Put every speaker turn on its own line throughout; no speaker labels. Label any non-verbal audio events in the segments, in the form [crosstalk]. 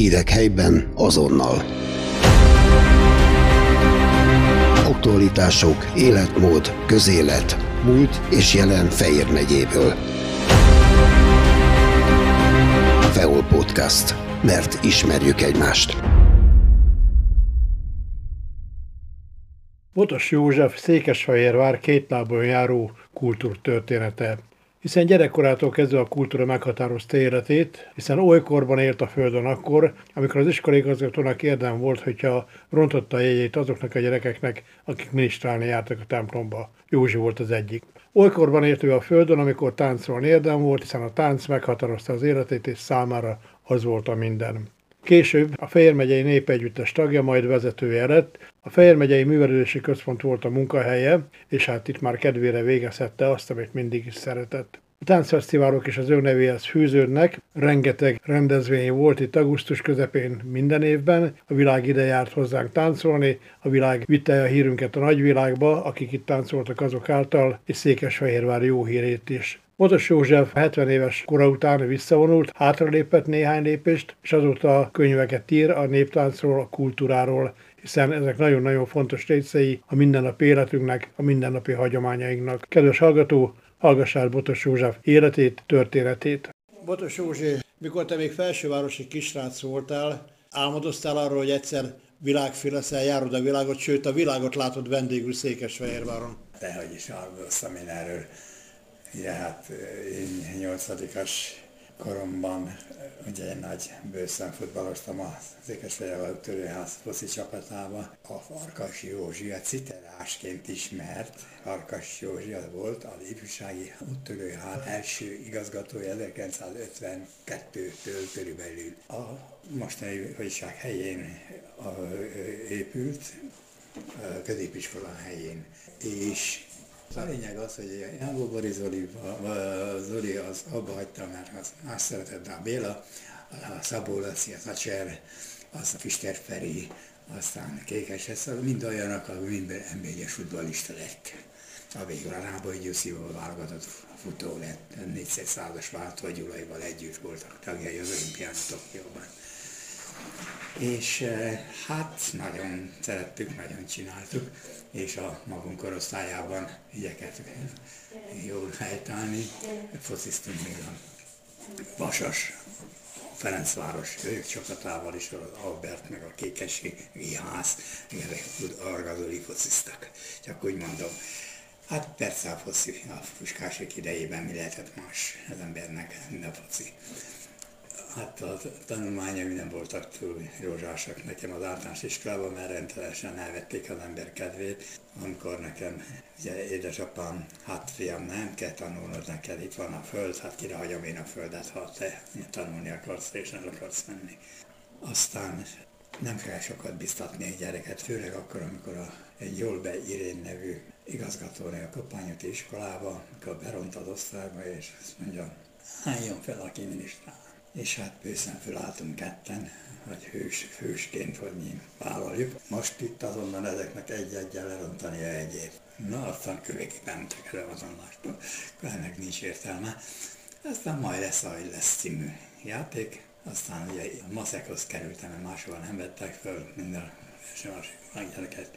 Hírek helyben azonnal. Aktualitások, életmód, közélet, múlt és jelen Fejér megyéből. Feol Podcast. Mert ismerjük egymást.
Botos József Székesfehérvár kétlábon járó kultúrtörténete hiszen gyerekkorától kezdve a kultúra meghatározta életét, hiszen olykorban élt a Földön akkor, amikor az iskolaigazgatónak érdem volt, hogyha rontotta a jegyét azoknak a gyerekeknek, akik ministrálni jártak a templomba. Józsi volt az egyik. Olykorban élt ő a Földön, amikor táncról érdem volt, hiszen a tánc meghatározta az életét, és számára az volt a minden. Később a Fejér megyei népegyüttes tagja, majd vezetője lett. A Fejér megyei művelődési központ volt a munkahelye, és hát itt már kedvére végezhette azt, amit mindig is szeretett. A táncfesztiválok is az ő nevéhez fűződnek, rengeteg rendezvény volt itt augusztus közepén minden évben, a világ ide járt hozzánk táncolni, a világ vitte a hírünket a nagyvilágba, akik itt táncoltak azok által, és Székesfehérvár jó hírét is. Botos József 70 éves kora után visszavonult, hátralépett néhány lépést, és azóta könyveket ír a néptáncról, a kultúráról, hiszen ezek nagyon-nagyon fontos részei a mindennapi életünknek, a mindennapi hagyományainknak. Kedves hallgató, hallgassál Botos József életét, történetét. Botos Józsi, mikor te még felsővárosi kisrác voltál, álmodoztál arról, hogy egyszer világfél leszel, járod a világot, sőt a világot látod vendégül Székesfehérváron.
Dehogy is álmodoztam én erről. Ugye hát én nyolcadikas koromban ugye én nagy bőszen futballoztam a Székesfehérvár úttörőház foci csapatába. A Farkas Józsi, a citerásként ismert Farkas Józsi az volt az ifjúsági úttörőház első igazgatója 1952-től körülbelül. A mostani újság helyén épült, a középiskola helyén, és a lényeg az, hogy Jánó Boris Zoli, Zoli az abba hagyta, mert az más szeretett, a Béla, a Szabó Laci, a Cser, az a Fister Feri, aztán Kékes, ez mind olyanok, akik mind nb futballista lett. A végül a Rábai Gyuszival válogatott futó lett, 400 százas váltó Gyulaival együtt voltak tagjai az olimpián Tokióban. És eh, hát nagyon szerettük, nagyon csináltuk és a magunk korosztályában igyekeztünk jól helytállni. Fociztunk még a Vasas, Ferencváros ők csapatával is, az Albert meg a Kékesi Ház, ezek argazoli fociztak. Csak úgy mondom, hát persze a foci, a puskások idejében mi lehetett más az embernek, mint a foci. Hát a tanulmányai nem voltak túl rózsásak nekem az általános iskolában, mert rendszeresen elvették az ember kedvét. Amikor nekem, ugye édesapám, hát fiam, nem kell tanulnod neked, itt van a föld, hát kire hagyom én a földet, ha te tanulni akarsz és nem akarsz menni. Aztán nem kell sokat biztatni egy gyereket, főleg akkor, amikor a, egy jól be Irén nevű igazgatónő a Kopányoti iskolába, amikor beront az osztályba, és azt mondja, álljon fel, aki minisztrál és hát bőszen fölálltunk ketten, hogy hős, hősként, hogy mi vállaljuk. Most itt azonnal ezeknek egy-egyen lerontani a egyét. Na, aztán kövégig mentek el azonlástól, ennek nincs értelme. Aztán majd lesz, ahogy lesz című játék. Aztán ugye a maszekhoz kerültem, mert máshol nem vettek föl minden első gyereket.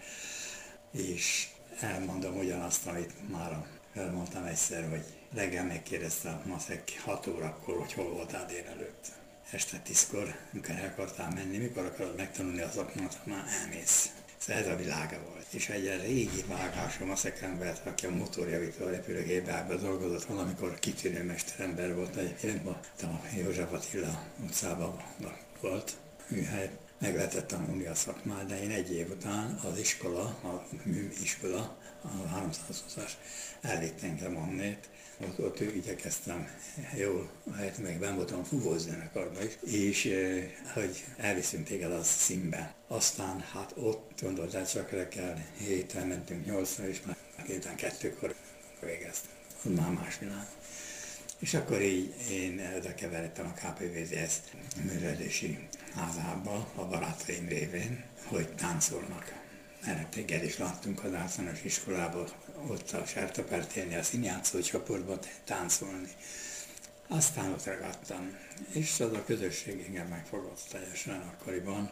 És elmondom ugyanazt, amit már elmondtam egyszer, hogy Reggel megkérdezte maszek 6 órakor, hogy hol voltál délelőtt. Este 10-kor, amikor el akartál menni, mikor akarod megtanulni az oknat, már elmész. Szóval ez a világa volt. És egy régi vágásom a szekember, aki a motorjavító repülőgépben dolgozott, valamikor kitűnő mesterember volt egyébként, a József Attila utcában volt műhely. Meg lehetett tanulni a szakmát, de én egy év után az iskola, a műiskola, a 320-as elvitt engem onnét, ott, ott igyekeztem jól, hát meg ben voltam fúvózenekarban is, és eh, hogy elviszünk téged az színbe. Aztán hát ott gondoltál csak reggel héten mentünk nyolcra, és már héten kettőkor végeztem. Már más világ. És akkor így én oda keveredtem a KPVZS művelési házába a barátaim révén, hogy táncolnak. Erre téged is láttunk az általános iskolában, ott a Sártapártélni a színjátszó csoportban táncolni. Aztán ott ragadtam, és az a közösség engem megfogott teljesen akkoriban,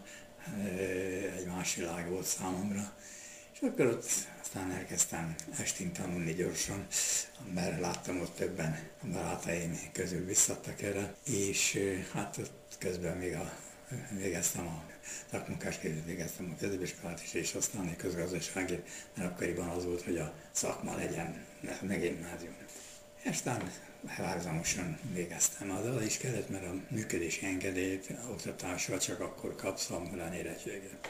egy más világ volt számomra. És akkor ott aztán elkezdtem estin tanulni gyorsan, mert láttam ott többen a barátaim közül visszadtak erre, és hát ott közben még a végeztem a szakmunkásként végeztem a középiskolát is, és aztán a közgazdasági, mert akkoriban az volt, hogy a szakma legyen meg gimnázium. Aztán párhuzamosan végeztem. Az is kellett, mert a működési engedélyt oktatással csak akkor kapsz, van érettséget.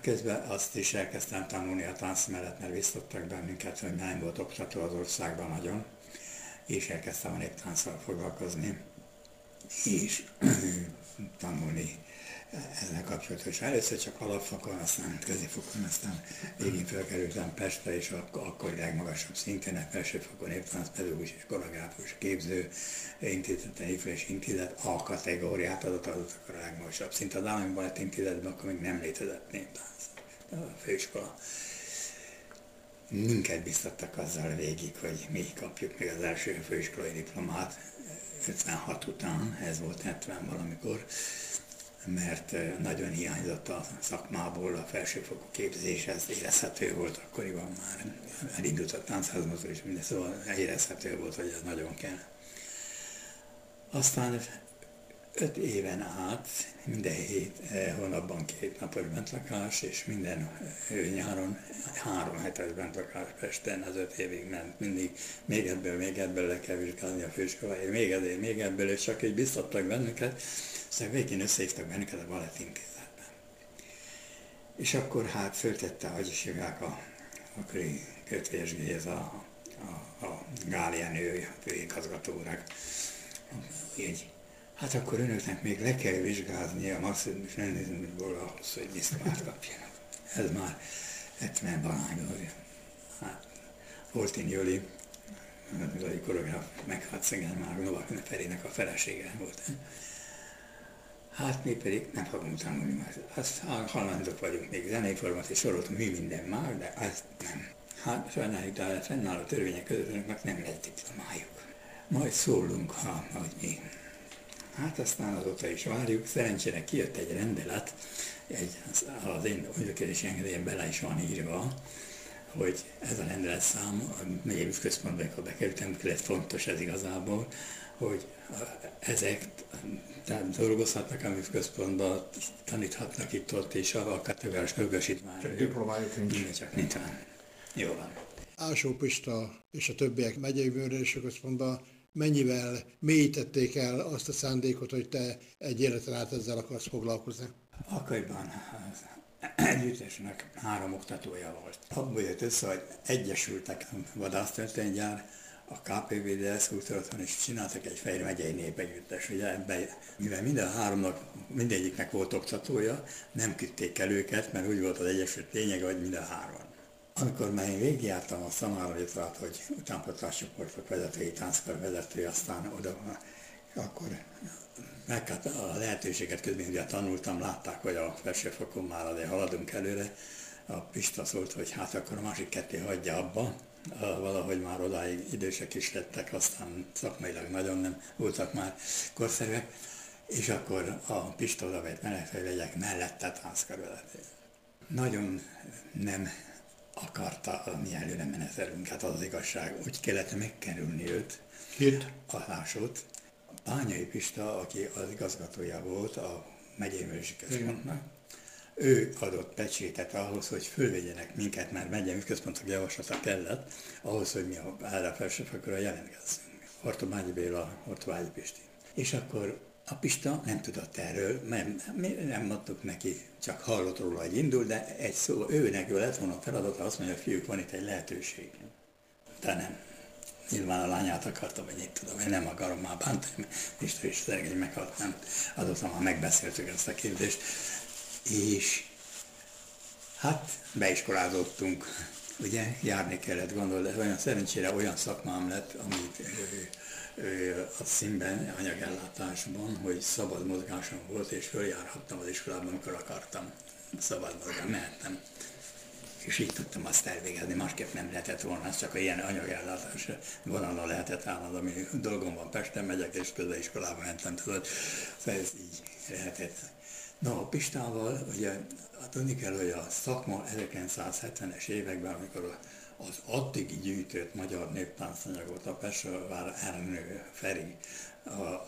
Közben azt is elkezdtem tanulni a tánc mellett, mert visszattak bennünket, hogy nem volt oktató az országban nagyon, és elkezdtem a néptánccal foglalkozni, és [clears throat] tanulni ezzel kapcsolatosan. Először csak alapfokon, aztán középfokon, aztán végén felkerültem Pestre, és ak- akkor legmagasabb szinten, a felsőfokon évtánc pedagógus és koreográfus képző intézeten, és intézet A kategóriát adott, adott akkor a legmagasabb szint. Az állami balett intézetben akkor még nem létezett néptánc, a főiskola. Minket biztattak azzal végig, hogy mi kapjuk meg az első főiskolai diplomát 56 után, ez volt 70 valamikor, mert nagyon hiányzott a szakmából a felsőfokú képzés, ez érezhető volt akkoriban már. Elindult a táncházmozó és minden, szóval érezhető volt, hogy ez nagyon kell. Aztán öt éven át, minden hét hónapban két napos bentlakás, és minden nyáron három hetes bentlakás Pesten, az öt évig ment mindig, még ebből, még ebből le kell vizsgálni a főiskoláért, még ezért, még ebből, és csak így biztattak bennünket, aztán végén összehívtak bennünket a balett. És akkor hát föltette a hagyiségák a akkori kötvésgéhez a, a, a Gálienő főigazgatónak, így Hát akkor önöknek még le kell vizsgálni a maximus rendezvényből ahhoz, hogy diszkvát kapjanak. Ez már 70 valány Hát, Oltin Jöli, az koreográf meghalt szegen már Novak Ferének a felesége volt. Hát mi pedig nem fogunk tanulni, mert azt halandók vagyunk, még zeneiformat és soroltunk mi minden már, de azt nem. Hát sajnáljuk, de fennálló törvények között nem lesz diplomájuk. Majd szólunk, ha majd mi Hát aztán azóta is várjuk, szerencsére kijött egy rendelet, egy, az én ügyökedési engedélyen bele is van írva, hogy ez a rendelet szám, a megyei központban, ha bekerültem, lett fontos ez igazából, hogy ezek tehát dolgozhatnak a műközpontban, taníthatnak itt ott, és a kategóriás jogosítvány.
Csak diplomájuk nincs.
Csak nincs. Jó van.
Ásó Pista és a többiek megyei bőrölési központban mennyivel mélyítették el azt a szándékot, hogy te egy életen át ezzel akarsz foglalkozni?
Akkoriban az együttesnek három oktatója volt. Abból jött össze, hogy egyesültek a vadásztörténygyár, a KPVDS kultúratlan, és csináltak egy Fejre megyei népegyüttes. Ugye ebbe, mivel minden háromnak, mindegyiknek volt oktatója, nem küldték el őket, mert úgy volt az Egyesült lényege, hogy mind a három. Amikor már én végigjártam a Szamára Litvát, hogy utánpotlásscsoportok vezetői, tánckar vezető, aztán oda, akkor meg a lehetőséget közben ugye tanultam, látták, hogy a felsőfokon már azért haladunk előre. A Pista szólt, hogy hát akkor a másik kettő hagyja abba, valahogy már odáig idősek is lettek, aztán szakmailag nagyon nem voltak már korszerűek, és akkor a Pista oda vett mellett, hogy legyek mellette tánckarvezető. Nagyon nem akarta a mi előre menetelünket, az, az igazság. Úgy kellett megkerülni őt,
Kit?
a lásót. Bányai Pista, aki az igazgatója volt a megyei központnak, ő adott pecsétet ahhoz, hogy fölvegyenek minket, mert megyei központok javaslata kellett, ahhoz, hogy mi a, erre a felsőfokra jelentkezzünk. Hortobágyi Béla, Hortobágyi Pisti. És akkor a Pista nem tudott erről, nem, mi nem mondtuk neki, csak hallott róla, hogy indul, de egy szó, ő neki lett volna a feladata, azt mondja, fiúk, van itt egy lehetőség. De nem. Nyilván a lányát akartam, vagy itt tudom, én nem akarom már bántani, Isten is szeregény meghalt, nem. Azóta már megbeszéltük ezt a kérdést. És hát beiskolázottunk, ugye, járni kellett, gondolod, olyan szerencsére olyan szakmám lett, amit a színben, anyagellátásban, hogy szabad mozgásom volt, és följárhattam az iskolában, amikor akartam. Szabad mozgás, mehettem. és így tudtam azt elvégezni, másképp nem lehetett volna, ez csak ilyen anyagellátás vonalra lehetett állni, ami dolgom van, Pesten megyek, és közéiskolába mentem, tudod, szóval ez így lehetett. Na, a Pistával, ugye tudni kell, hogy a szakma 1970-es években, amikor az addig gyűjtött magyar néptáncanyagot a Pesővár Ernő Feri,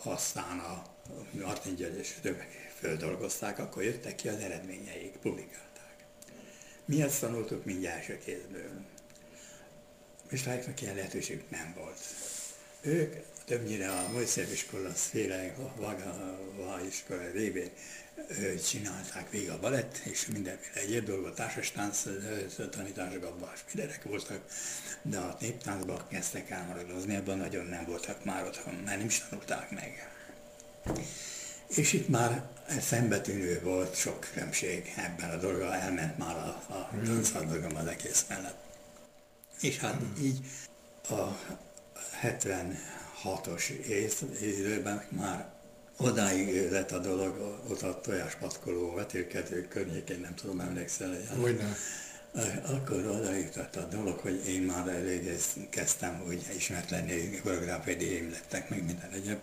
aztán a Martin György és többek földolgozták, akkor jöttek ki az eredményeik, publikálták. Mi ezt tanultuk mindjárt első kézből. Mistályoknak ilyen lehetőségük nem volt. Ők többnyire a Mojszév iskola széle, a Vaga iskola révén csinálták végig a balett, és mindenféle egyéb dolgot, társas tánc tanítások, abban mindenek voltak, de a néptáncban kezdtek elmaradozni, abban nagyon nem voltak már otthon, mert nem is tanulták meg. És itt már szembetűnő volt sok különbség ebben a dolga, elment már a, a dolgom az egész mellett. És hát így a 76-os időben már odáig lett a dolog, ott a tojáspatkoló vetélkedő környékén, nem tudom, emlékszel.
Hogyne.
Akkor oda jutott a dolog, hogy én már elég kezdtem úgy ismert lenni, koreográfiai lettek, meg minden egyéb.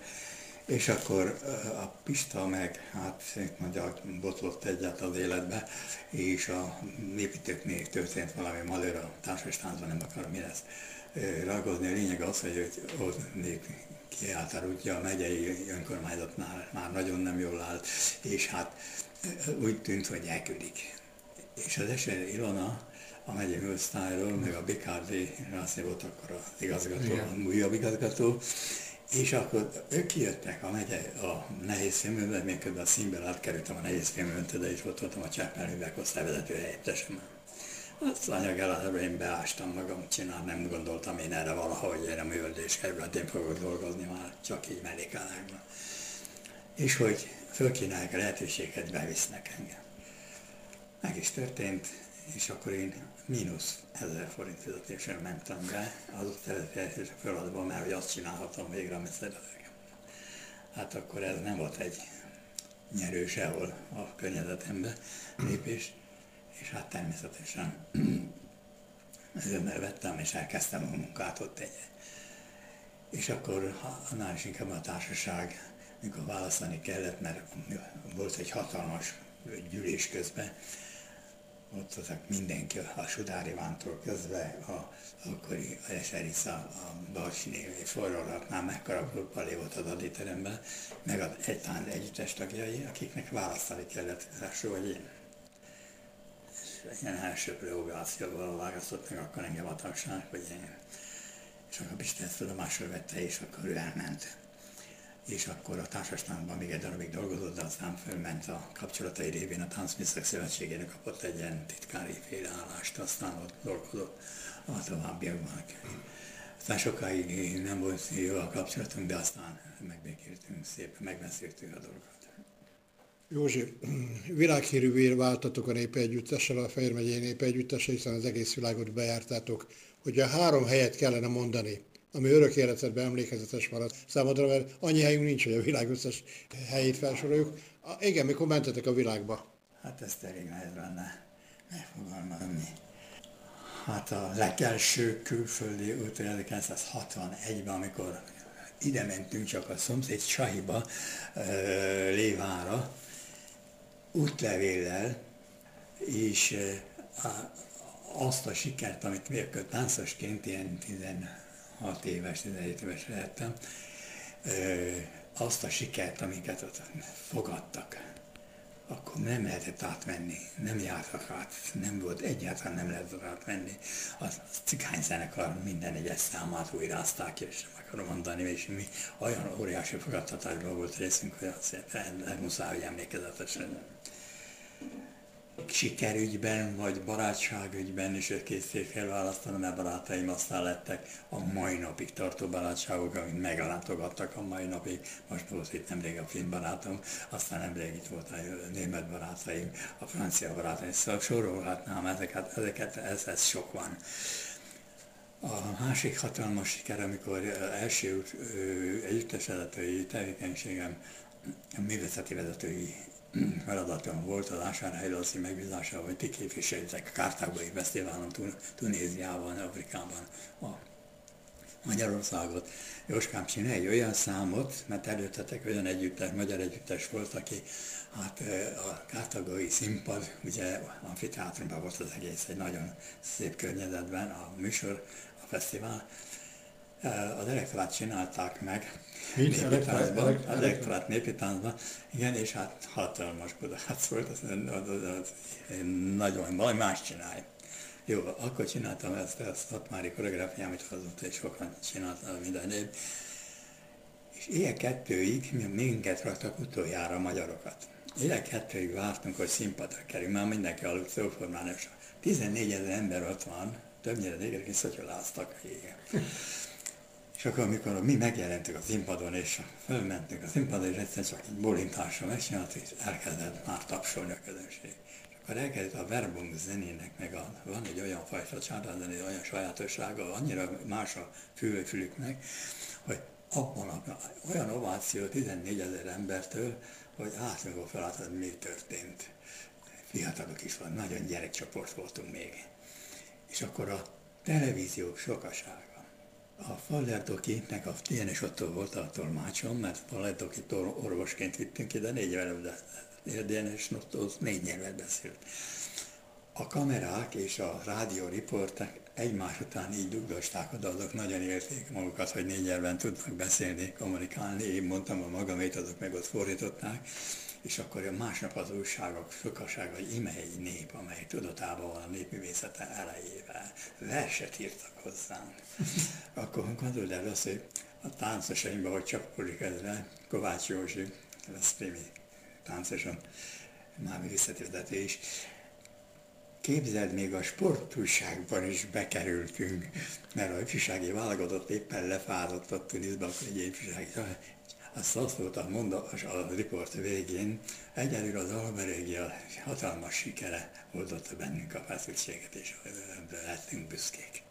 És akkor a Pista meg hát magyar botlott egyet az életbe, és a építőknél történt valami malőr a társas táncban, nem akarom mi lesz ragozni. A lényeg az, hogy, hogy ott kiállt útja a megyei önkormányzatnál már nagyon nem jól állt, és hát úgy tűnt, hogy elküldik. És az eser Ilona, a megyei osztályról, meg a Bikárdé, Rászi volt akkor az igazgató, Igen. a újabb igazgató, és akkor ők kijöttek a megye, a nehéz filmőben, még a színből átkerültem a nehéz de is ott voltam a Csápmelővek osztályvezető helyettesem. Azt anyag én beástam magam csinálni, nem gondoltam én erre valahogy erre a művöldés kerület, én fogok dolgozni már csak így mellékállásban. És hogy fölkínálják a lehetőséget, bevisznek engem. Meg is történt, és akkor én mínusz 1000 forint fizetéssel mentem be az a feladatban, mert hogy azt csinálhatom végre, amit szeretek. Hát akkor ez nem volt egy nyerő sehol a környezetemben lépés, és hát természetesen [clears throat] örömmel vettem, és elkezdtem a munkát ott egy. És akkor annál is inkább a társaság, mikor választani kellett, mert volt egy hatalmas gyűlés közben, ott azok mindenki, a Sudár Ivántól közve, a akkori Eserisza, a Balsiné, sorolhatnám mekkora Pali volt az adéteremben, meg az egytán együttes tagjai, akiknek választani kellett első, vagy én. Ilyen első priogációval választott meg akkor engem a tagság, hogy én. És akkor Pisten ezt tudomásról vette, és akkor ő elment és akkor a társastáncban még egy darabig dolgozott, de aztán fölment a kapcsolatai révén a Táncműszak Szövetségének kapott egy ilyen titkári félreállást, aztán ott dolgozott a továbbiakban. Aztán sokáig nem volt jó a kapcsolatunk, de aztán megbékéltünk szépen, megbeszéltük a dolgokat.
Józsi, [clears throat] világhírűvé váltatok a népe együttessel, a Fejér megyei népe együttessel, hiszen az egész világot bejártátok. Hogyha három helyet kellene mondani, ami örök életedben emlékezetes maradt számodra, mert annyi helyünk nincs, hogy a világ összes helyét felsoroljuk. A, igen, mikor mentetek a világba?
Hát ezt elég nehéz lenne megfogalmazni. Hát a legelső külföldi út 1961-ben, amikor ide mentünk csak a szomszéd Sahiba, Lévára, útlevéllel, és azt a sikert, amit mi táncosként ilyen 6 éves, 17 éves lehettem, azt a sikert, amiket ott fogadtak, akkor nem lehetett átvenni, nem jártak át, nem volt, egyáltalán nem lehetett átvenni. A cigányzenekar minden egyes számát újrázták, és nem akarom mondani, és mi olyan óriási fogadtatásban volt részünk, hogy azt muszáj, hogy emlékezetesen sikerügyben, vagy barátságügyben is készé felválasztani, mert barátaim aztán lettek a mai napig tartó barátságok, amit meglátogattak a mai napig. Most volt itt nemrég a finn barátom, aztán nemrég itt volt a német barátaim, a francia barátaim, szóval sorolhatnám ezeket, ezeket ez, ez sok van. A másik hatalmas siker, amikor első együttesedetői tevékenységem művészeti vezetői feladatom volt a vásárhelyloszi megbízása, hogy ti képviseljétek a Kártágai Fesztiválon, Tunéziában, Afrikában a Magyarországot. Jóskám, csinálj egy olyan számot, mert előttetek olyan együttes, magyar együttes volt, aki hát a kártagai színpad, ugye amfiteátrumban volt az egész, egy nagyon szép környezetben a műsor, a fesztivál. Az elektrát csinálták meg,
Mit?
népi táncban, az elektrát népi táncban, igen, és hát hatalmas kudác volt, az, az, az, az, nagyon, valami más csinálj. Jó, akkor csináltam ezt a szatmári koreográfiámat, azóta is sokan csináltam minden év. És ilyen kettőig minket raktak utoljára a magyarokat. Ilyen kettőig vártunk, hogy színpadra kerül, már mindenki aludt szóformán, és 14 ezer ember ott van, többnyire négek is szotyoláztak a jégen. És akkor, amikor mi megjelentünk a színpadon, és fölmentünk a színpadon, és egyszer csak egy bolintásra megcsináltuk, és elkezdett már tapsolni a közönség akkor elkezdett a verbum zenének, meg a, van egy olyan fajta csárdázené, olyan sajátossága, annyira más a fülüknek, hogy abban a, olyan ováció 14 ezer embertől, hogy átmegó felálltad, mi történt. Fiatalok is van, nagyon gyerekcsoport voltunk még. És akkor a televíziók sokasága. A Fallerdokinek a Tienes Otto volt a tolmácsom, mert Fallerdoki orvosként vittünk ide, négy éve DNS Notto négy nyelvet beszélt. A kamerák és a rádió riportek egymás után így dugdosták oda, azok nagyon érték magukat, hogy négy nyelven tudnak beszélni, kommunikálni. Én mondtam a magamét, azok meg ott fordították. És akkor a másnap az újságok sokasága, hogy ime egy nép, amely tudatában van a népművészete elejével. Verset írtak hozzánk. akkor gondold el azt, hogy a táncosaimban, hogy csapkodik ezre, Kovács Józsi, Veszprémi táncosan, már művészetvezető is. Képzeld, még a sportúságban is bekerültünk, mert a ifjúsági válogatott éppen lefázott ott Tunisban, akkor egy ifjúsági azt azt voltam mondatos a riport végén, egyelőre az Alberégia hatalmas sikere oldotta bennünk a feszültséget, és lettünk büszkék.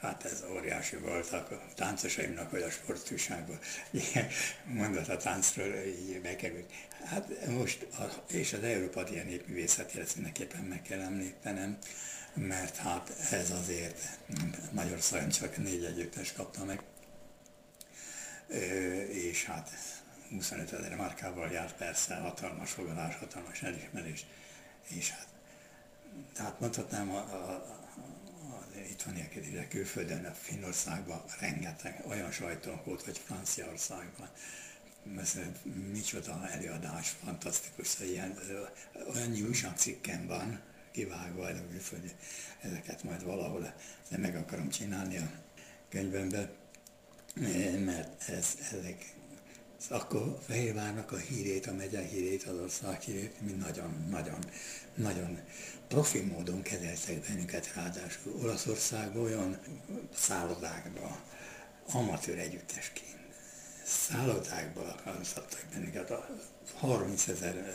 Hát ez óriási volt a táncosaimnak, vagy a sportúságban. Ilyen mondat a táncról így bekerült. Hát most, a, és az Európa ilyen népművészeti ezt mindenképpen meg kell említenem, mert hát ez azért Magyarországon csak négy együttes kapta meg, és hát 25 ezer márkával járt persze, hatalmas fogadás, hatalmas elismerés, és hát, tehát mondhatnám, a, a, itt van ilyen külföldön, a Finnországban rengeteg olyan sajtónk volt, vagy Franciaországban, mert micsoda előadás, fantasztikus, hogy ilyen, olyan újságcikkem van, kivágva, hogy ezeket majd valahol de meg akarom csinálni a könyvemben, mert ez, ezek akkor Fehérvárnak a hírét, a megye hírét, az ország hírét, mi nagyon-nagyon nagyon profi módon kezeltek bennünket, ráadásul Olaszországban olyan szállodákban, amatőr együttesként, szállodákban alkalmazhattak bennünket, a 30 ezer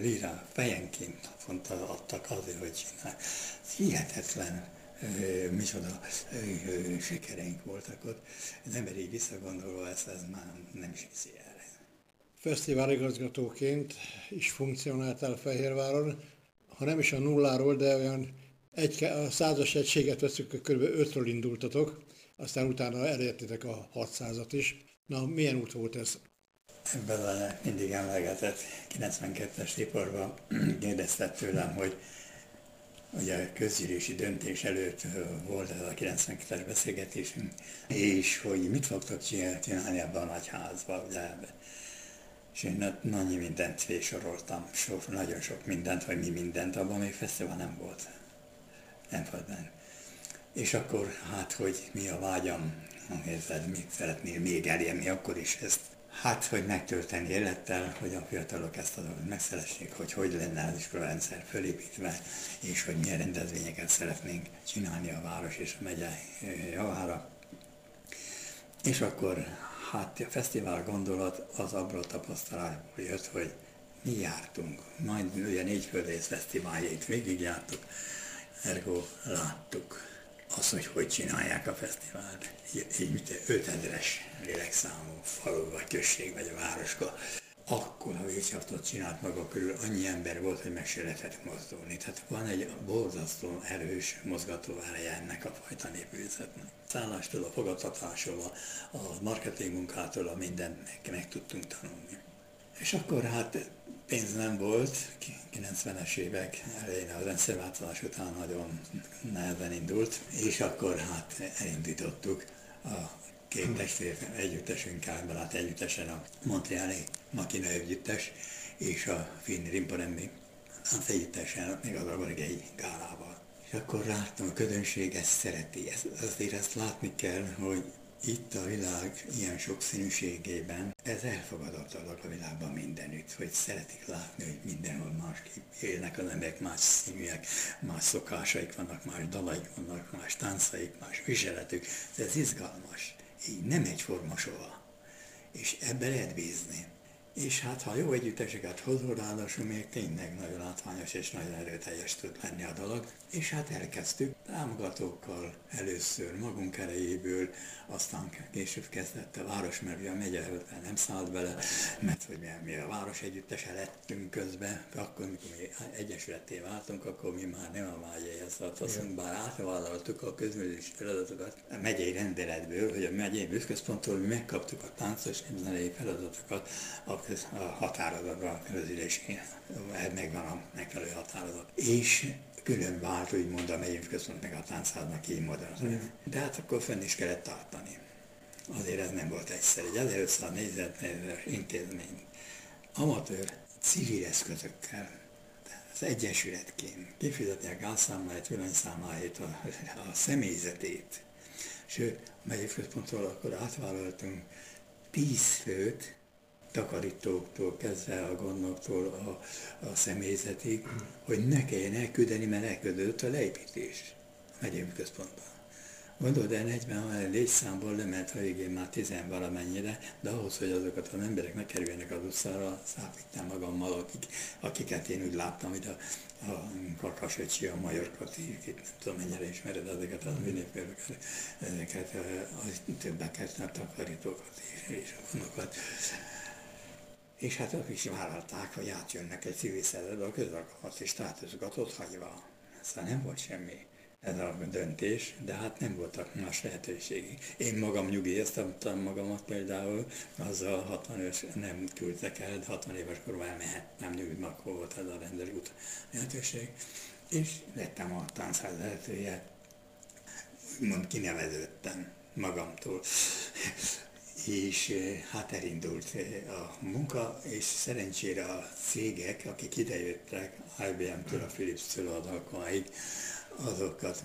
lira fejenként adtak azért, hogy csinál. Hihetetlen micsoda sikereink voltak ott. Az ember így visszagondolva ezt, ez már nem is hiszi el.
Fesztivál igazgatóként is funkcionáltál Fehérváron, ha nem is a nulláról, de olyan egy, a százas egységet veszük, kb. ötről indultatok, aztán utána elértétek a 600-at is. Na, milyen út volt ez?
Ebben mindig emlegetett 92-es riporban kérdezte tőlem, hogy Ugye a közgyűlési döntés előtt volt ez a 92-es beszélgetésünk, és hogy mit fogtok csinálni ebben a nagy házban, ugye és én annyi mindent félsoroltam, sok, nagyon sok mindent, vagy mi mindent, abban még fesztivál nem volt. Nem volt benne. És akkor hát, hogy mi a vágyam, érzed, mit szeretnél még elérni, akkor is ezt Hát, hogy megtölteni élettel, hogy a fiatalok ezt a dolgot megszeressék, hogy hogy lenne az iskolarendszer fölépítve, és hogy milyen rendezvényeket szeretnénk csinálni a város és a megye javára. És akkor hát a fesztivál gondolat az abból tapasztalatból jött, hogy mi jártunk, majd ugye négy földész fesztiváljait végigjártuk, ergo láttuk az, hogy hogy csinálják a fesztivált. Így, így 5000-es lélekszámú falu, vagy község, vagy városka. akkor a Wirtschaftot csinált maga körül, annyi ember volt, hogy meg se lehetett mozdulni. Tehát van egy borzasztó erős mozgató ereje ennek a fajta népművészetnek. Szállástól, a fogadtatásról, a, a marketing munkától, a mindent meg, meg tudtunk tanulni. És akkor hát pénz nem volt, 90-es évek elején az rendszerváltozás után nagyon nehezen indult, és akkor hát elindítottuk a két testvér együttesünk hát együttesen a Montreali Makina együttes és a Finn Rimparemmi az együttesen, még az Aborigei gálával. És akkor láttam, a közönség ezt szereti. Ez, azért ezt látni kell, hogy itt a világ ilyen sokszínűségében ez elfogadott a világban mindenütt, hogy szeretik látni, hogy mindenhol másképp élnek az emberek, más színűek, más szokásaik vannak, más dalaik vannak, más táncaik, más viseletük. Ez izgalmas így nem egyforma soha. És ebbe lehet bízni. És hát ha jó együtteseket hozol, ráadásul még tényleg nagyon látványos és nagyon erőteljes tud lenni a dolog. És hát elkezdtük támogatókkal először magunk erejéből, aztán később kezdett a város, mert ugye a megye nem szállt bele, mert hogy mi, mi a város együttese lettünk közben, akkor mikor mi egyesületté váltunk, akkor mi már nem a vágyéhez tartozunk, bár átvállaltuk a közművelés feladatokat a megyei rendeletből, hogy a megyei büszközponttól mi megkaptuk a táncos zenei feladatokat a, a határozatban, a közülésén. Megvan a megfelelő határozat. És külön vált, úgymond a megyünk központ meg a táncháznak így modern. De hát akkor fenn is kellett tartani. Azért ez nem volt egyszerű. Egy 1500 négyzetméteres intézmény, amatőr civil eszközökkel, az egyesületként kifizetni a gázszámláit, villanyszámláit, a, a személyzetét. Sőt, a megyei központról akkor átvállaltunk 10 főt, takarítóktól kezdve a gondoktól a, a személyzetig, hogy ne kelljen elküldeni, mert elküldött a leépítés a megyei központban. Gondolod, de 40 létszámból lement a végén már tizen valamennyire, de ahhoz, hogy azokat az emberek ne kerüljenek az utcára, szállítottam magammal, akik, akiket én úgy láttam, hogy a, a Kakasöcsi, a Majorkati, itt nem tudom mennyire ismered ezeket az ünnepélőket, ezeket a többeket, a takarítókat és, és a vonokat és hát ők is vállalták, hogy átjönnek egy civil szervezetbe a közalkalmazási státuszokat ott hagyva. Aztán nem volt semmi ez a döntés, de hát nem voltak más lehetőségek. Én magam nyugéztem magamat például, azzal 60 éves nem küldtek el, de 60 éves korban elmehettem nyugodni, akkor volt ez a rendelőút lehetőség. És lettem a táncház lehetője, úgymond kineveződtem magamtól és eh, hát elindult eh, a munka, és szerencsére a cégek, akik idejöttek, IBM-től a Philips-től az alkalmáig, azokat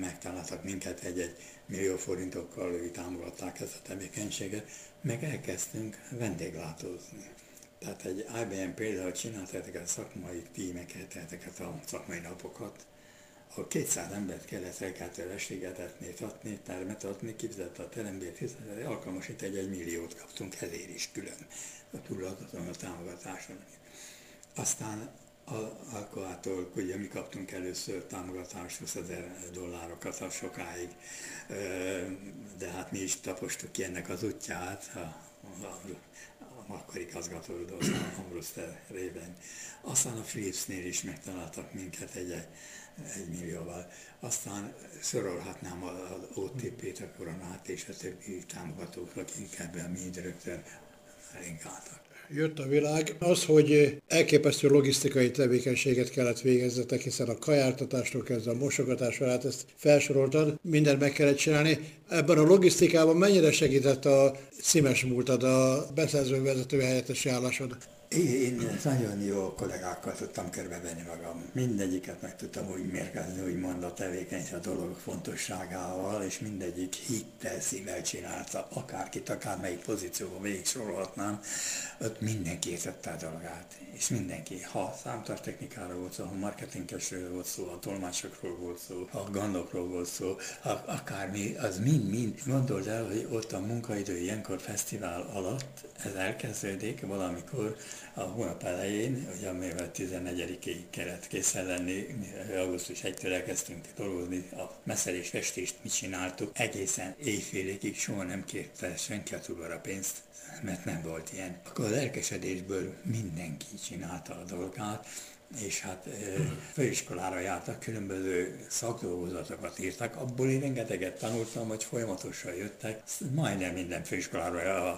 megtaláltak minket egy-egy millió forintokkal, ők támogatták ezt a tevékenységet, meg elkezdtünk vendéglátózni. Tehát egy IBM például csinált ezeket a szakmai tímeket, ezeket a szakmai napokat, ahol 200 embert kellett reggeltől estig etetni, adni, termet adni, kifizett a terembért, fizetett, alkalmasít egy, egy milliót kaptunk ezért is külön a túladaton a támogatáson. Aztán Alkoától, ugye mi kaptunk először támogatást 20 ezer dollárokat a sokáig, de hát mi is tapostuk ki ennek az útját, a, a, a akkori igazgató Ambrose réven. Aztán a Philipsnél is megtaláltak minket egy, egy millióval. Aztán sorolhatnám az OTP-t, a koronát és a többi támogatók, akik ebben mind rögtön elénk álltak
jött a világ, az, hogy elképesztő logisztikai tevékenységet kellett végezzetek, hiszen a kajártatástól kezdve a mosogatásra, hát ezt felsoroltad, mindent meg kellett csinálni. Ebben a logisztikában mennyire segített a Szimes múltad, a beszerző vezető helyettesi állásod?
Én nagyon jó kollégákkal tudtam körbevenni magam. Mindegyiket meg tudtam úgy mérkezni, úgymond a tevékenység a dolog fontosságával, és mindegyik hittel, szívvel csinálta, akárkit, akármelyik pozícióban végig sorolhatnám, ott mindenki értette a dolgát. És mindenki, ha számtartechnikáról volt szó, ha marketingesről volt szó, ha tolmácsokról volt szó, ha gondokról volt szó, ha akármi, az mind-mind. Gondold el, hogy ott a munkaidő ilyenkor fesztivál alatt, ez elkezdődik valamikor, a hónap elején, hogy amivel 14-ig kellett készen lenni, augusztus 1-től elkezdtünk dolgozni, a messzelés festést mit csináltuk, egészen éjféléig soha nem kérte senki a túlra pénzt, mert nem volt ilyen. Akkor lelkesedésből mindenki csinálta a dolgát, és hát főiskolára jártak, különböző szakdolgozatokat írtak, abból én rengeteget tanultam, hogy folyamatosan jöttek, majdnem minden főiskolára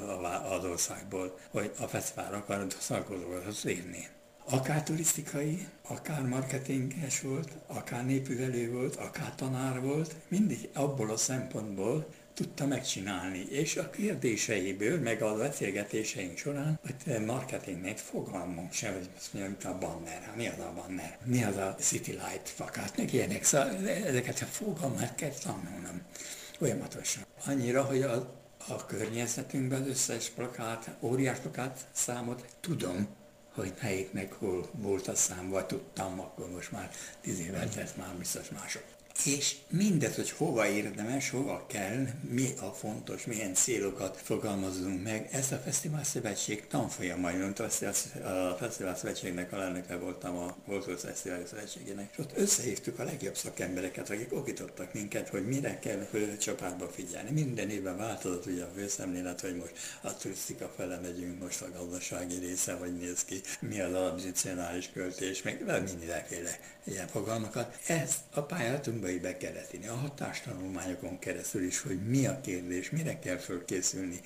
az országból, hogy a fesztiválra akarod szakdolgozatot írni. Akár turisztikai, akár marketinges volt, akár népüvelő volt, akár tanár volt, mindig abból a szempontból, tudta megcsinálni, és a kérdéseiből, meg a beszélgetéseink során, hogy marketingnek fogalmunk sem, hogy azt mondja, mint a banner, mi az a banner, mi az a City Light fakát, meg ilyenek, szóval ezeket a fogalmat kell tanulnom folyamatosan. Annyira, hogy a, a környezetünkben az összes plakát, óriás plakát számot tudom, hogy melyiknek hol volt a szám, vagy tudtam, akkor most már tíz évet tett már biztos mások. És mindez, hogy hova érdemes, hova kell, mi a fontos, milyen célokat fogalmazunk meg, ezt a Fesztivál Szövetség tanfolyamai, a Fesztivál Szövetségnek a lelnöke voltam a Voltos Fesztivál Szövetségének, és ott összehívtuk a legjobb szakembereket, akik okítottak minket, hogy mire kell csapátba figyelni. Minden évben változott ugye a főszemlélet, hogy most a turisztika fele megyünk, most a gazdasági része, hogy néz ki, mi az addicionális költés, meg mindenféle ilyen fogalmakat. Ezt a pályázatunkba is be kellett írni, a hatástanulmányokon keresztül is, hogy mi a kérdés, mire kell fölkészülni,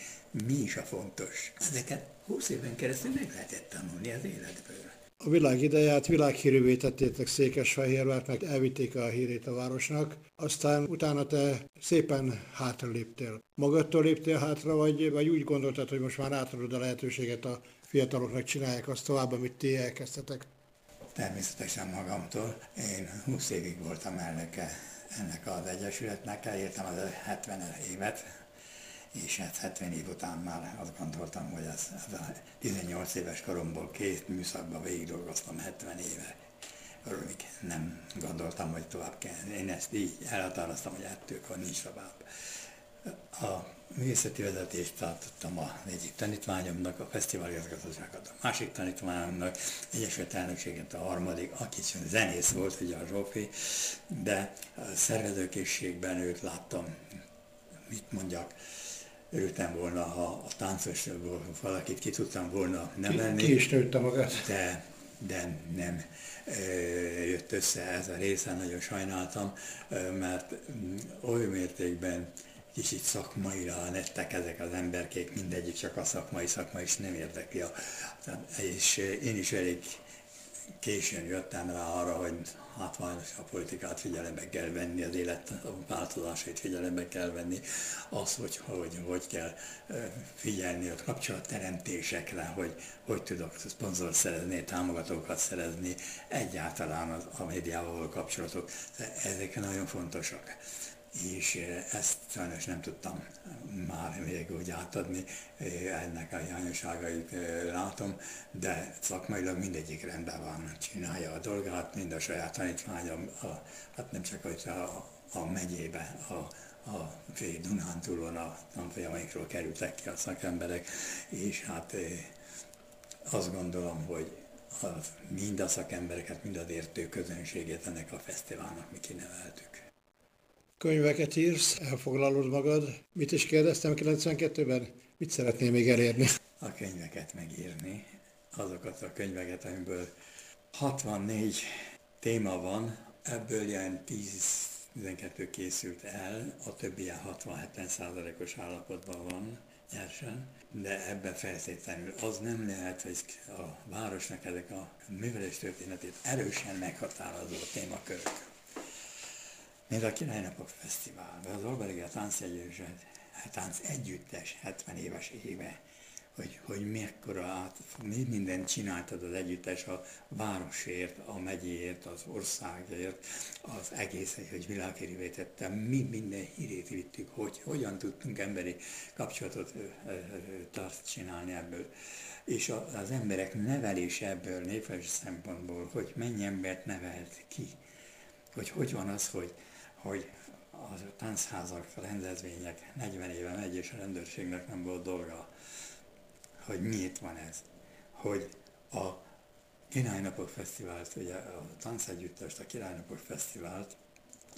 mi is a fontos. Ezeket 20 éven keresztül meg lehetett tanulni az életből.
A világ ideját világhírűvé tettétek Székesfehérvárt, meg elvitték a hírét a városnak, aztán utána te szépen hátra léptél. Magadtól léptél hátra, vagy, vagy úgy gondoltad, hogy most már átadod a lehetőséget a fiataloknak csinálják azt tovább, amit ti elkezdtetek?
Természetesen magamtól. Én 20 évig voltam elnöke ennek az egyesületnek, elértem az 70 évet, és hát 70 év után már azt gondoltam, hogy ez, ez a 18 éves koromból két műszakban végig dolgoztam 70 éve. Örülök, nem gondoltam, hogy tovább kell. Én ezt így elhatároztam, hogy ettől nincs tovább. A művészeti vezetést tartottam a egyik tanítványomnak, a fesztivál igazgatóságot a másik tanítványomnak, Egyesült Elnökséget a harmadik, aki zenész volt, ugye a Zsófi, de a szervezőkészségben őt láttam, mit mondjak, örültem volna, ha a táncosból valakit ki tudtam volna nevelni.
Ki, ki is nőtte magát.
De, de nem jött össze ez a része, nagyon sajnáltam, mert mm, oly mértékben kicsit szakmaira lettek ezek az emberkék, mindegyik csak a szakmai szakma is nem érdekli. A, és én is elég későn jöttem rá arra, hogy hát a politikát figyelembe kell venni, az élet változásait figyelembe kell venni, az, hogy hogy, hogy kell figyelni a kapcsolatteremtésekre, hogy hogy tudok szponzor szerezni, támogatókat szerezni, egyáltalán a médiával kapcsolatok, ezek nagyon fontosak és eh, ezt sajnos nem tudtam már még úgy átadni, eh, ennek a hiányosságait eh, látom, de szakmailag mindegyik rendben van, csinálja a dolgát, mind a saját tanítványom, a, hát nem csak hogy a, a megyébe, a, a fél Dunántúlon a tanfolyamaikról kerültek ki a szakemberek, és hát azt gondolom, hogy a, mind a szakembereket, mind az értő közönségét ennek a fesztiválnak mi kineveltük.
Könyveket írsz, elfoglalod magad. Mit is kérdeztem 92-ben? Mit szeretnél még elérni?
A könyveket megírni, azokat a könyveket, amiből 64 téma van, ebből ilyen 10-12 készült el, a többi ilyen 60-70 százalékos állapotban van nyersen, de ebben feltétlenül az nem lehet, hogy a városnak ezek a művelés történetét erősen meghatározó témakörök mint a Királynapok Fesztivál, az Olberger Táncegyesület, tánc együttes 70 éves éve, hogy, hogy mekkora át, mi mindent csináltad az együttes a városért, a megyéért, az országért, az egész, hogy világhírűvé tettem, mi minden hírét vittük, hogy hogyan tudtunk emberi kapcsolatot tart csinálni ebből. És az emberek nevelése ebből néprajzi szempontból, hogy mennyi embert nevelt ki, hogy hogy van az, hogy hogy a táncházak, a rendezvények 40 éve megy, és a rendőrségnek nem volt dolga, hogy miért van ez. Hogy a Királynapok Fesztivált, ugye a táncegyüttest, a Királynapok Fesztivált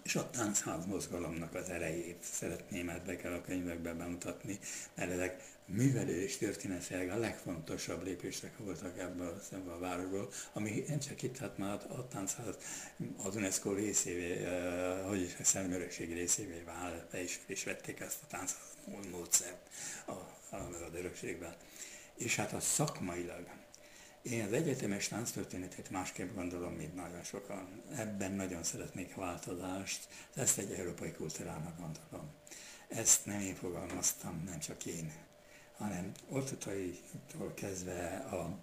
és a táncház mozgalomnak az erejét szeretném ebbe kell a könyvekbe bemutatni, mert ezek művelő és történetileg a legfontosabb lépések voltak ebből szemben a városból, ami nem csak itt, hát már a táncház az UNESCO részévé, hogy is a szemörökségi részévé vált, be is vették ezt a táncház módszert a, a, a örökségben. És hát a szakmailag én az egyetemes tánctörténetet másképp gondolom, mint nagyon sokan. Ebben nagyon szeretnék változást, ezt egy európai kultúrának gondolom. Ezt nem én fogalmaztam, nem csak én, hanem Ortotaitól kezdve a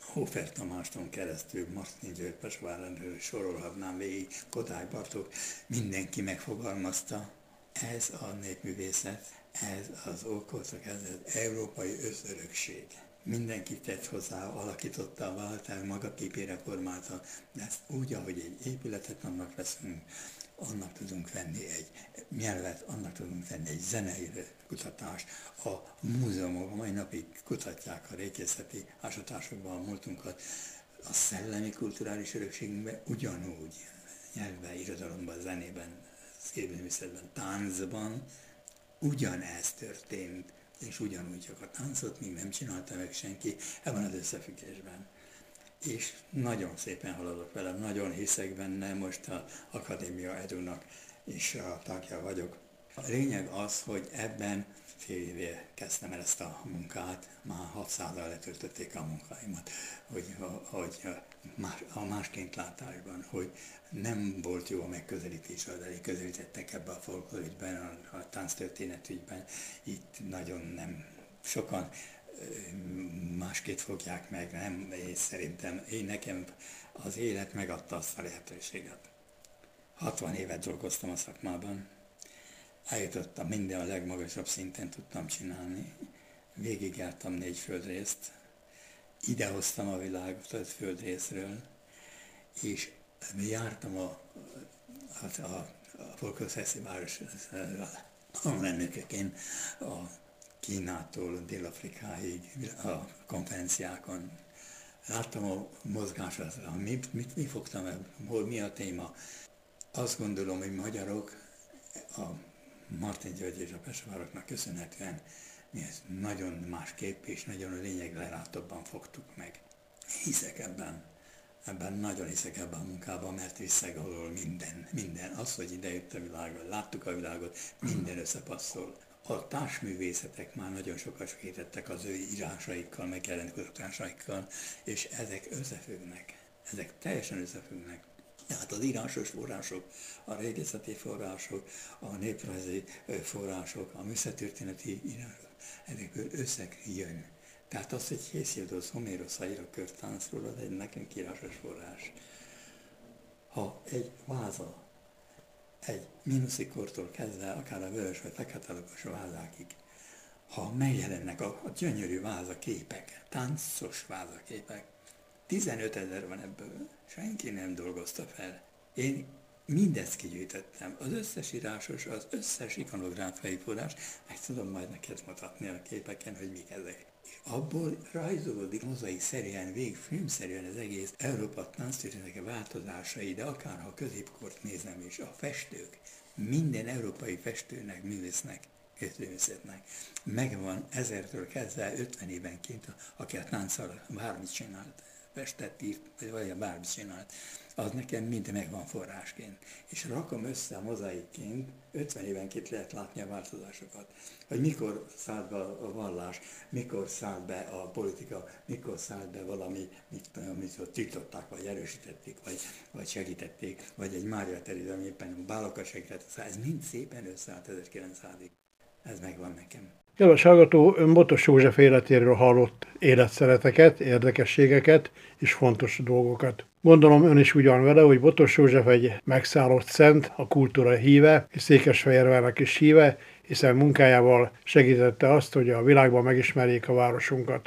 Hofer Tamáston keresztül, Martin György Pesvárendről sorolhatnám végig, Kodály Bartók, mindenki megfogalmazta, ez a népművészet, ez az okozak, ez az európai összörökség mindenki tett hozzá, alakította, váltál, maga képére formálta, de ezt úgy, ahogy egy épületet annak veszünk, annak tudunk venni egy nyelvet, annak tudunk venni egy zenei kutatást. A múzeumok mai napig kutatják a régészeti ásatásokban a múltunkat, a szellemi kulturális örökségünkben ugyanúgy, nyelvben, irodalomban, zenében, szépművészetben, táncban, ugyanez történt és ugyanúgy csak a táncot még nem csinálta meg senki ebben az összefüggésben. És nagyon szépen haladok vele, nagyon hiszek benne, most a Akadémia Edunak is a tagja vagyok. A lényeg az, hogy ebben fél éve kezdtem el ezt a munkát, már 600-al letöltötték a munkáimat, hogy, hogy más, a másként látásban, hogy nem volt jó a megközelítés, az elég közelítettek ebbe a folklorügyben, a, a tánctörténetügyben, itt nagyon nem sokan másképp fogják meg, nem, és szerintem én nekem az élet megadta azt a lehetőséget. 60 évet dolgoztam a szakmában, eljutottam minden a legmagasabb szinten tudtam csinálni, végigjártam négy földrészt, idehoztam a világot öt földrészről, és jártam a, a, a, a Folközheszi város alelnökeként a Kínától Dél-Afrikáig a konferenciákon. Láttam a mozgását, mit, mit, mi fogtam el, hol mi a téma. Azt gondolom, hogy magyarok a Martin György és a Pesevároknak köszönhetően mi ezt nagyon másképp és nagyon a lényeglelátóbban fogtuk meg. Hiszek ebben, ebben nagyon hiszek ebben a munkában, mert visszagolol minden, minden. Az, hogy idejött a világot, láttuk a világot, minden összepasszol. A társművészetek már nagyon sokat segítettek az ő írásaikkal, megjelent kutatásaikkal, és ezek összefüggnek. Ezek teljesen összefüggnek. Tehát az írásos források, a régészeti források, a néprajzi források, a műszertörténeti írások, ezekből összeg jön. Tehát az, hogy Hészildosz, Homérosz ír a körtáncról, az egy nekünk írásos forrás. Ha egy váza, egy minuszikortól kezdve, akár a vörös vagy fekete vázákig, ha megjelennek a, a gyönyörű vázaképek, táncos vázaképek, 15 ezer van ebből, senki nem dolgozta fel. Én mindezt kigyűjtöttem, az összes írásos, az összes ikonográfiai forrás, meg tudom majd neked mutatni a képeken, hogy mik ezek. És abból rajzolódik mozaik szerűen, végig filmszerűen az egész Európa tánctörténetek változásai, de akár középkort nézem is, a festők, minden európai festőnek, művésznek, közművészetnek. Megvan ezertől kezdve 50 évenként, aki a tánccal bármit csinált festett, írt, vagy bármit csinált, az nekem mind megvan forrásként. És rakom össze a mozaikként, 50 évenként lehet látni a változásokat. Hogy mikor szállt be a vallás, mikor szállt be a politika, mikor szállt be valami, mit tudom, amit tiltották, vagy erősítették, vagy, vagy segítették, vagy egy Mária Tereza, ami éppen bálokat segített. Szóval ez mind szépen összeállt 1900-ig. Ez megvan nekem.
Kedves hallgató, Botos József életéről hallott életszereteket, érdekességeket és fontos dolgokat. Gondolom ön is ugyan vele, hogy Botos József egy megszállott szent, a kultúra híve, és Székesfehérvárnak is híve, hiszen munkájával segítette azt, hogy a világban megismerjék a városunkat.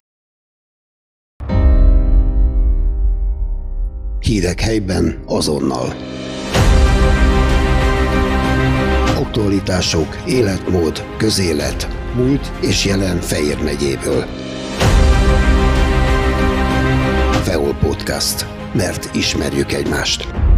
Hírek helyben azonnal. Aktualitások, életmód, közélet, múlt és jelen Fejér megyéből. Feol Podcast, mert ismerjük egymást.